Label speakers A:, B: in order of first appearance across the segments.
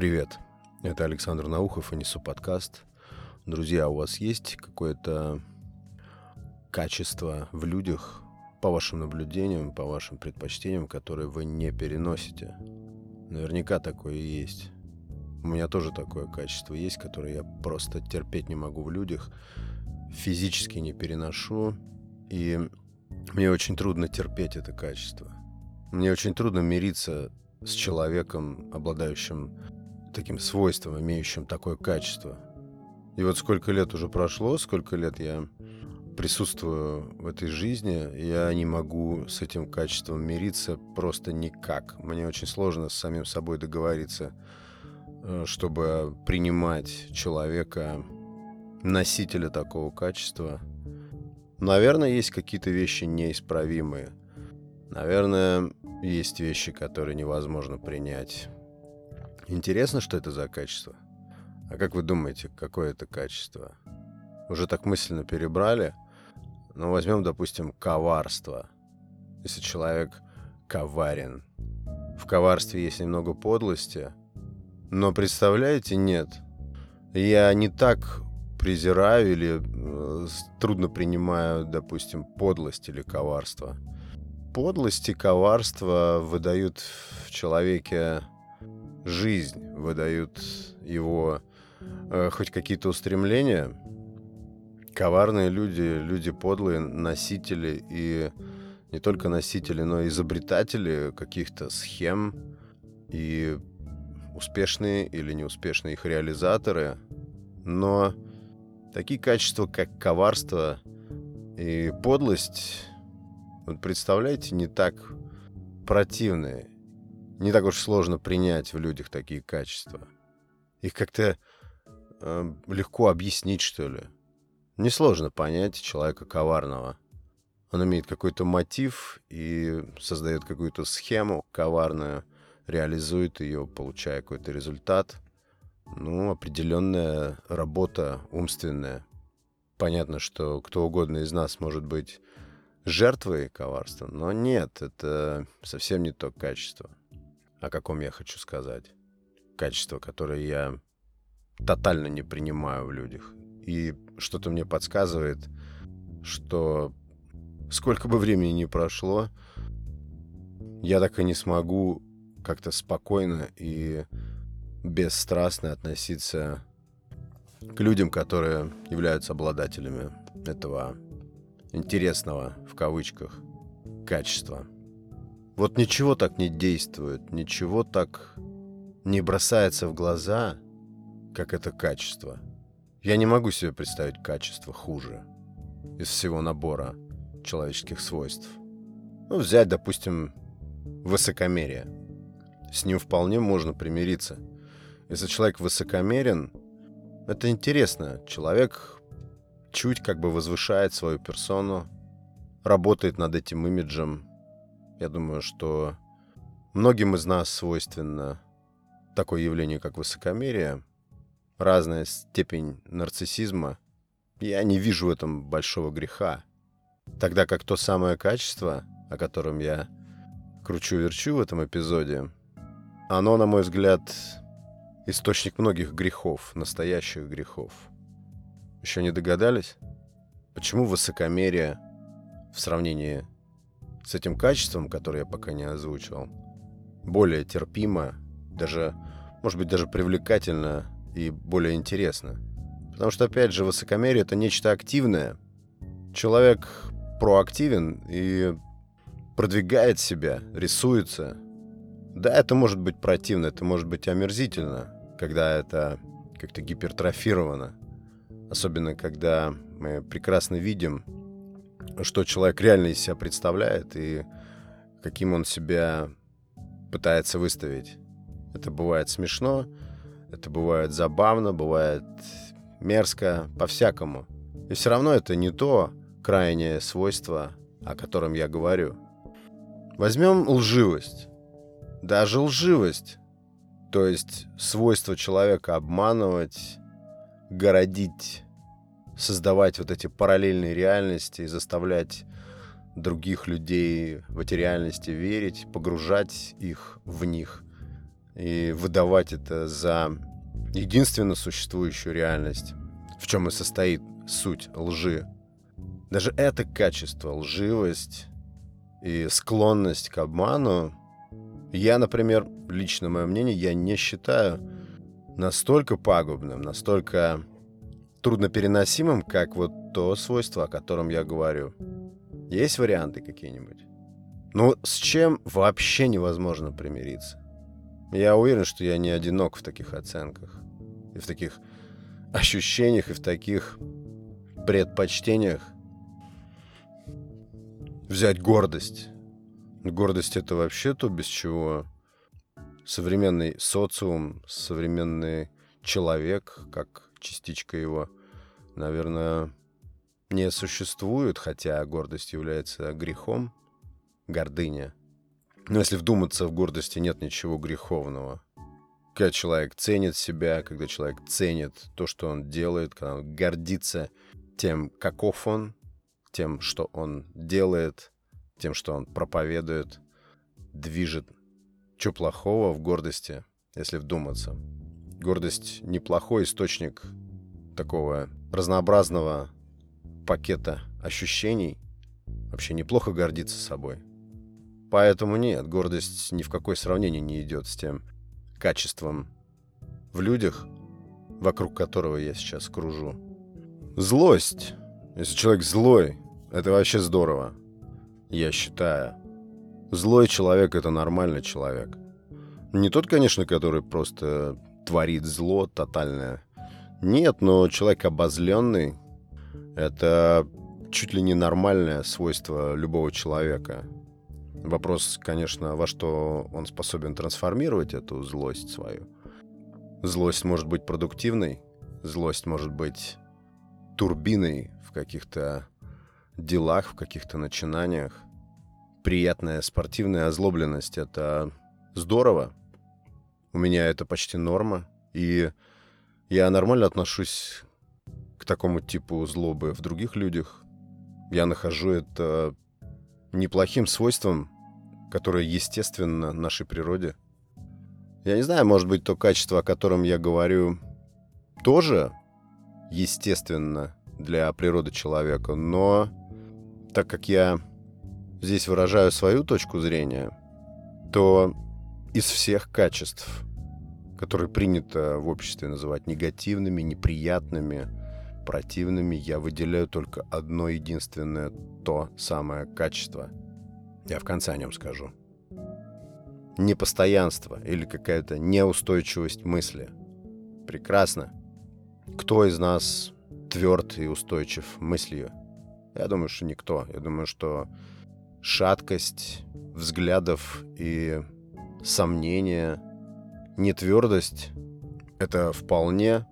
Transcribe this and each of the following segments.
A: Привет, это Александр Наухов и Несу подкаст. Друзья, у вас есть какое-то качество в людях, по вашим наблюдениям, по вашим предпочтениям, которые вы не переносите? Наверняка такое и есть. У меня тоже такое качество есть, которое я просто терпеть не могу в людях, физически не переношу, и мне очень трудно терпеть это качество. Мне очень трудно мириться с человеком, обладающим таким свойством, имеющим такое качество. И вот сколько лет уже прошло, сколько лет я присутствую в этой жизни, я не могу с этим качеством мириться просто никак. Мне очень сложно с самим собой договориться, э, чтобы принимать человека, носителя такого качества. Наверное, есть какие-то вещи неисправимые. Наверное, есть вещи, которые невозможно принять. Интересно, что это за качество? А как вы думаете, какое это качество? Уже так мысленно перебрали? Ну, возьмем, допустим, коварство. Если человек коварен. В коварстве есть немного подлости. Но представляете, нет. Я не так презираю или э, трудно принимаю, допустим, подлость или коварство. Подлость и коварство выдают в человеке жизнь, выдают его э, хоть какие-то устремления. Коварные люди, люди подлые, носители и не только носители, но и изобретатели каких-то схем и успешные или неуспешные их реализаторы. Но такие качества, как коварство и подлость, вот представляете, не так противные не так уж сложно принять в людях такие качества. Их как-то э, легко объяснить, что ли. Несложно понять человека коварного. Он имеет какой-то мотив и создает какую-то схему коварную, реализует ее, получая какой-то результат. Ну, определенная работа умственная. Понятно, что кто угодно из нас может быть жертвой коварства, но нет, это совсем не то качество о каком я хочу сказать. Качество, которое я тотально не принимаю в людях. И что-то мне подсказывает, что сколько бы времени ни прошло, я так и не смогу как-то спокойно и бесстрастно относиться к людям, которые являются обладателями этого интересного, в кавычках, качества. Вот ничего так не действует, ничего так не бросается в глаза, как это качество. Я не могу себе представить качество хуже из всего набора человеческих свойств. Ну, взять, допустим, высокомерие. С ним вполне можно примириться. Если человек высокомерен, это интересно. Человек чуть как бы возвышает свою персону, работает над этим имиджем, я думаю, что многим из нас свойственно такое явление, как высокомерие, разная степень нарциссизма. Я не вижу в этом большого греха. Тогда как то самое качество, о котором я кручу-верчу в этом эпизоде, оно, на мой взгляд, источник многих грехов, настоящих грехов. Еще не догадались? Почему высокомерие в сравнении с этим качеством, которое я пока не озвучивал, более терпимо, даже, может быть, даже привлекательно и более интересно. Потому что, опять же, высокомерие — это нечто активное. Человек проактивен и продвигает себя, рисуется. Да, это может быть противно, это может быть омерзительно, когда это как-то гипертрофировано. Особенно, когда мы прекрасно видим что человек реально из себя представляет и каким он себя пытается выставить. Это бывает смешно, это бывает забавно, бывает мерзко, по-всякому. И все равно это не то крайнее свойство, о котором я говорю. Возьмем лживость. Даже лживость, то есть свойство человека обманывать, городить создавать вот эти параллельные реальности и заставлять других людей в эти реальности верить, погружать их в них. и выдавать это за единственно существующую реальность, в чем и состоит суть лжи. Даже это качество, лживость и склонность к обману, я, например, лично мое мнение, я не считаю настолько пагубным, настолько труднопереносимым, как вот то свойство, о котором я говорю. Есть варианты какие-нибудь? Ну, с чем вообще невозможно примириться? Я уверен, что я не одинок в таких оценках. И в таких ощущениях, и в таких предпочтениях. Взять гордость. Гордость — это вообще то, без чего современный социум, современный человек, как частичка его, наверное, не существует, хотя гордость является грехом, гордыня. Но если вдуматься, в гордости нет ничего греховного. Когда человек ценит себя, когда человек ценит то, что он делает, когда он гордится тем, каков он, тем, что он делает, тем, что он проповедует, движет. Что плохого в гордости, если вдуматься? Гордость неплохой источник такого разнообразного пакета ощущений. Вообще неплохо гордиться собой. Поэтому нет, гордость ни в какое сравнение не идет с тем качеством в людях, вокруг которого я сейчас кружу. Злость. Если человек злой, это вообще здорово. Я считаю. Злой человек — это нормальный человек. Не тот, конечно, который просто творит зло тотальное. Нет, но человек обозленный — это чуть ли не нормальное свойство любого человека. Вопрос, конечно, во что он способен трансформировать эту злость свою. Злость может быть продуктивной, злость может быть турбиной в каких-то делах, в каких-то начинаниях. Приятная спортивная озлобленность — это здорово. У меня это почти норма. И я нормально отношусь к такому типу злобы в других людях. Я нахожу это неплохим свойством, которое естественно нашей природе. Я не знаю, может быть, то качество, о котором я говорю, тоже естественно для природы человека, но так как я здесь выражаю свою точку зрения, то из всех качеств, которые принято в обществе называть негативными, неприятными, противными, я выделяю только одно единственное то самое качество. Я в конце о нем скажу. Непостоянство или какая-то неустойчивость мысли. Прекрасно. Кто из нас тверд и устойчив мыслью? Я думаю, что никто. Я думаю, что шаткость взглядов и сомнения, нетвердость — это вполне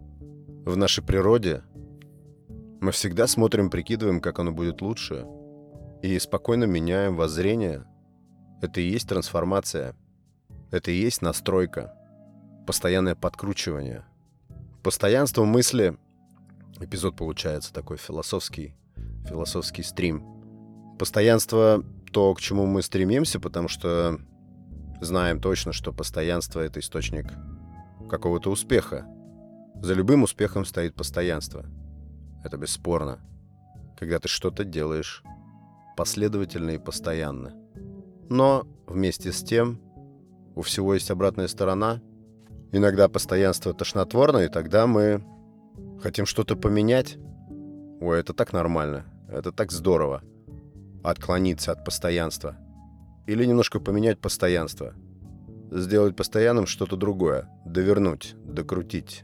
A: в нашей природе. Мы всегда смотрим, прикидываем, как оно будет лучше, и спокойно меняем воззрение. Это и есть трансформация. Это и есть настройка. Постоянное подкручивание. Постоянство мысли... Эпизод получается такой философский философский стрим. Постоянство — то, к чему мы стремимся, потому что знаем точно, что постоянство — это источник какого-то успеха. За любым успехом стоит постоянство. Это бесспорно. Когда ты что-то делаешь последовательно и постоянно. Но вместе с тем у всего есть обратная сторона. Иногда постоянство тошнотворно, и тогда мы хотим что-то поменять. Ой, это так нормально. Это так здорово. Отклониться от постоянства. Или немножко поменять постоянство. Сделать постоянным что-то другое. Довернуть, докрутить,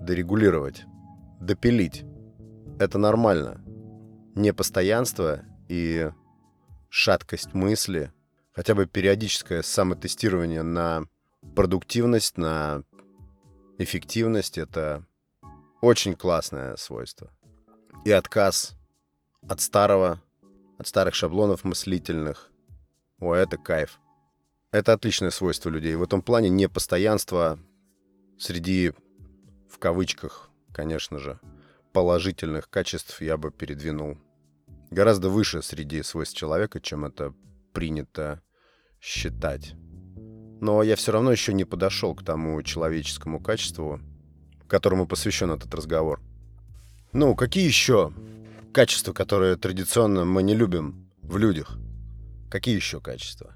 A: дорегулировать, допилить. Это нормально. Непостоянство и шаткость мысли, хотя бы периодическое самотестирование на продуктивность, на эффективность — это очень классное свойство. И отказ от старого, от старых шаблонов мыслительных. О, это кайф. Это отличное свойство людей. В этом плане непостоянство среди, в кавычках, конечно же, положительных качеств я бы передвинул гораздо выше среди свойств человека, чем это принято считать. Но я все равно еще не подошел к тому человеческому качеству, которому посвящен этот разговор. Ну, какие еще качества, которые традиционно мы не любим в людях? Какие еще качества?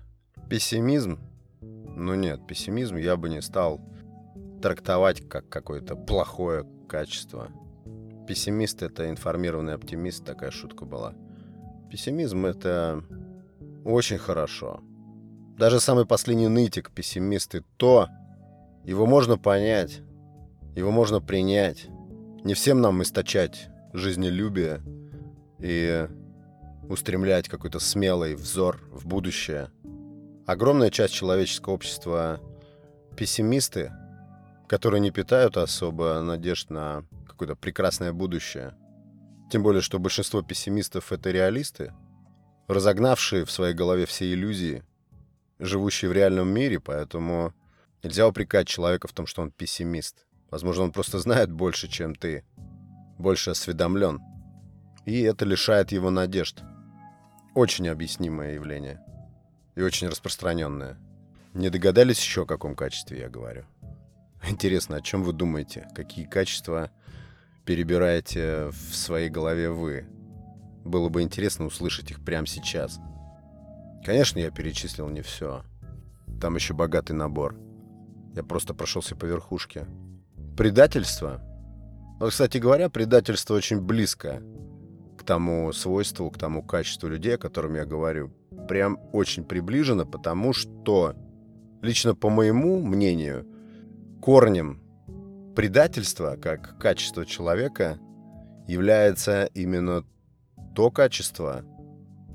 A: Пессимизм? Ну нет, пессимизм я бы не стал трактовать как какое-то плохое качество. Пессимист — это информированный оптимист, такая шутка была. Пессимизм — это очень хорошо. Даже самый последний нытик, пессимист, и то его можно понять, его можно принять. Не всем нам источать жизнелюбие и устремлять какой-то смелый взор в будущее. Огромная часть человеческого общества — пессимисты, которые не питают особо надежд на какое-то прекрасное будущее. Тем более, что большинство пессимистов — это реалисты, разогнавшие в своей голове все иллюзии, живущие в реальном мире, поэтому нельзя упрекать человека в том, что он пессимист. Возможно, он просто знает больше, чем ты, больше осведомлен. И это лишает его надежд. Очень объяснимое явление. И очень распространенное. Не догадались еще, о каком качестве я говорю? Интересно, о чем вы думаете? Какие качества перебираете в своей голове вы? Было бы интересно услышать их прямо сейчас. Конечно, я перечислил не все. Там еще богатый набор. Я просто прошелся по верхушке. Предательство. Вот, кстати говоря, предательство очень близко к тому свойству, к тому качеству людей, о котором я говорю. Прям очень приближено, потому что, лично по моему мнению, корнем предательства как качество человека является именно то качество,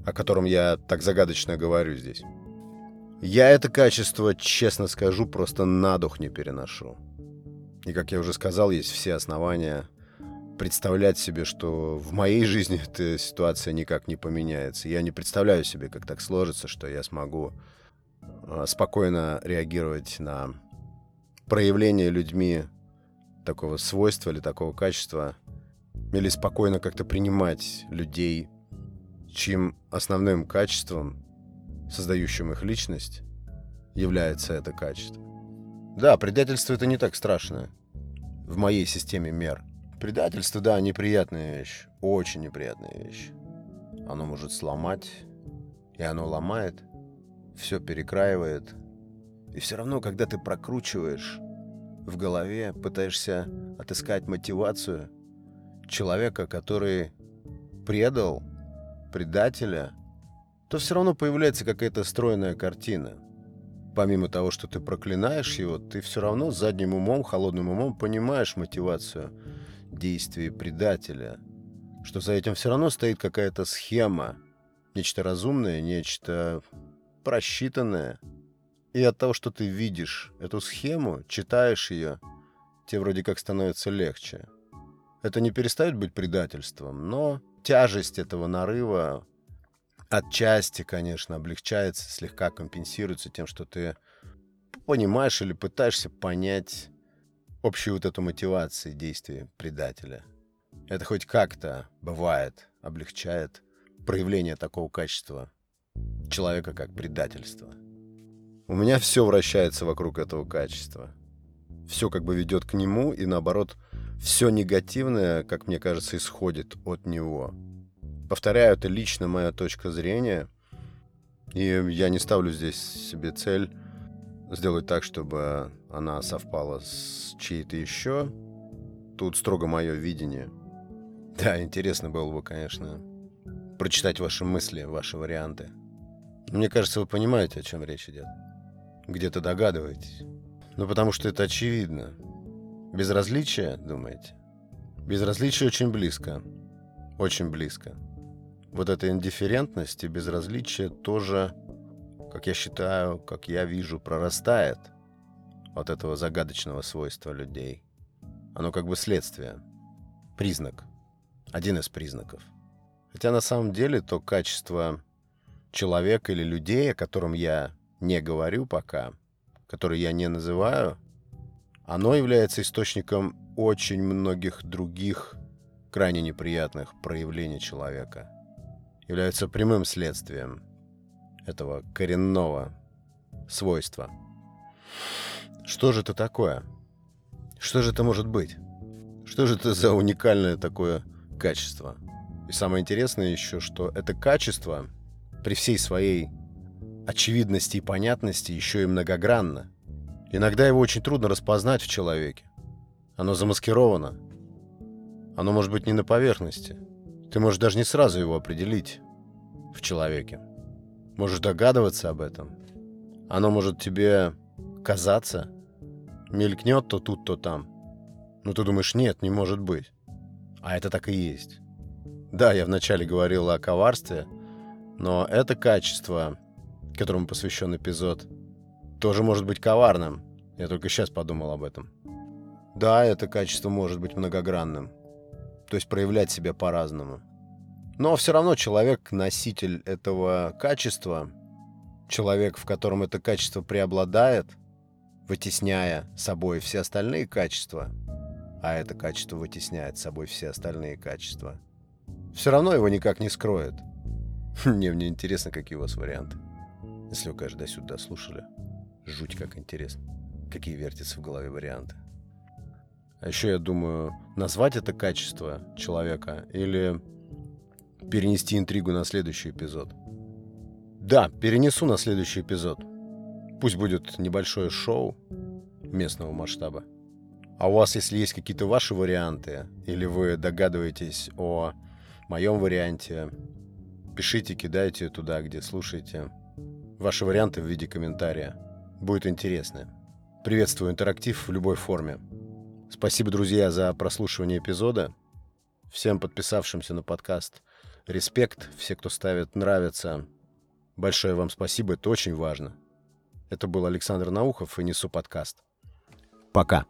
A: о котором я так загадочно говорю здесь. Я это качество, честно скажу, просто на дух не переношу. И, как я уже сказал, есть все основания представлять себе, что в моей жизни эта ситуация никак не поменяется. Я не представляю себе, как так сложится, что я смогу а, спокойно реагировать на проявление людьми такого свойства или такого качества, или спокойно как-то принимать людей чьим основным качеством, создающим их личность, является это качество. Да, предательство это не так страшно в моей системе мер. Предательство, да, неприятная вещь, очень неприятная вещь. Оно может сломать, и оно ломает, все перекраивает. И все равно, когда ты прокручиваешь в голове, пытаешься отыскать мотивацию человека, который предал предателя, то все равно появляется какая-то стройная картина. Помимо того, что ты проклинаешь его, ты все равно задним умом, холодным умом понимаешь мотивацию действий предателя. Что за этим все равно стоит какая-то схема. Нечто разумное, нечто просчитанное. И от того, что ты видишь эту схему, читаешь ее, тебе вроде как становится легче. Это не перестает быть предательством, но тяжесть этого нарыва отчасти, конечно, облегчается, слегка компенсируется тем, что ты понимаешь или пытаешься понять общую вот эту мотивацию действий предателя. Это хоть как-то бывает, облегчает проявление такого качества человека, как предательство. У меня все вращается вокруг этого качества. Все как бы ведет к нему, и наоборот, все негативное, как мне кажется, исходит от него. Повторяю, это лично моя точка зрения. И я не ставлю здесь себе цель сделать так, чтобы она совпала с чьей-то еще. Тут строго мое видение. Да, интересно было бы, конечно, прочитать ваши мысли, ваши варианты. Мне кажется, вы понимаете, о чем речь идет. Где-то догадываетесь. Ну, потому что это очевидно. Безразличие, думаете? Безразличие очень близко. Очень близко. Вот эта индифферентность и безразличие тоже, как я считаю, как я вижу, прорастает от этого загадочного свойства людей. Оно как бы следствие, признак, один из признаков. Хотя на самом деле то качество человека или людей, о котором я не говорю пока, который я не называю, оно является источником очень многих других крайне неприятных проявлений человека. Является прямым следствием этого коренного свойства. Что же это такое? Что же это может быть? Что же это за уникальное такое качество? И самое интересное еще, что это качество при всей своей очевидности и понятности еще и многогранно. Иногда его очень трудно распознать в человеке. Оно замаскировано. Оно может быть не на поверхности. Ты можешь даже не сразу его определить в человеке. Можешь догадываться об этом. Оно может тебе казаться, мелькнет то тут, то там. Но ты думаешь, нет, не может быть. А это так и есть. Да, я вначале говорил о коварстве, но это качество, которому посвящен эпизод, тоже может быть коварным. Я только сейчас подумал об этом. Да, это качество может быть многогранным. То есть проявлять себя по-разному. Но все равно человек, носитель этого качества, человек, в котором это качество преобладает, вытесняя собой все остальные качества, а это качество вытесняет собой все остальные качества, все равно его никак не скроет. Не, мне интересно, какие у вас варианты. Если вы, до сюда слушали. Жуть как интересно. Какие вертятся в голове варианты. А еще я думаю, назвать это качество человека или перенести интригу на следующий эпизод. Да, перенесу на следующий эпизод. Пусть будет небольшое шоу местного масштаба. А у вас, если есть какие-то ваши варианты, или вы догадываетесь о моем варианте, пишите, кидайте туда, где слушаете. Ваши варианты в виде комментария. Будет интересно. Приветствую интерактив в любой форме. Спасибо, друзья, за прослушивание эпизода. Всем подписавшимся на подкаст респект. Все, кто ставит «нравится», большое вам спасибо, это очень важно. Это был Александр Наухов и Несу подкаст. Пока.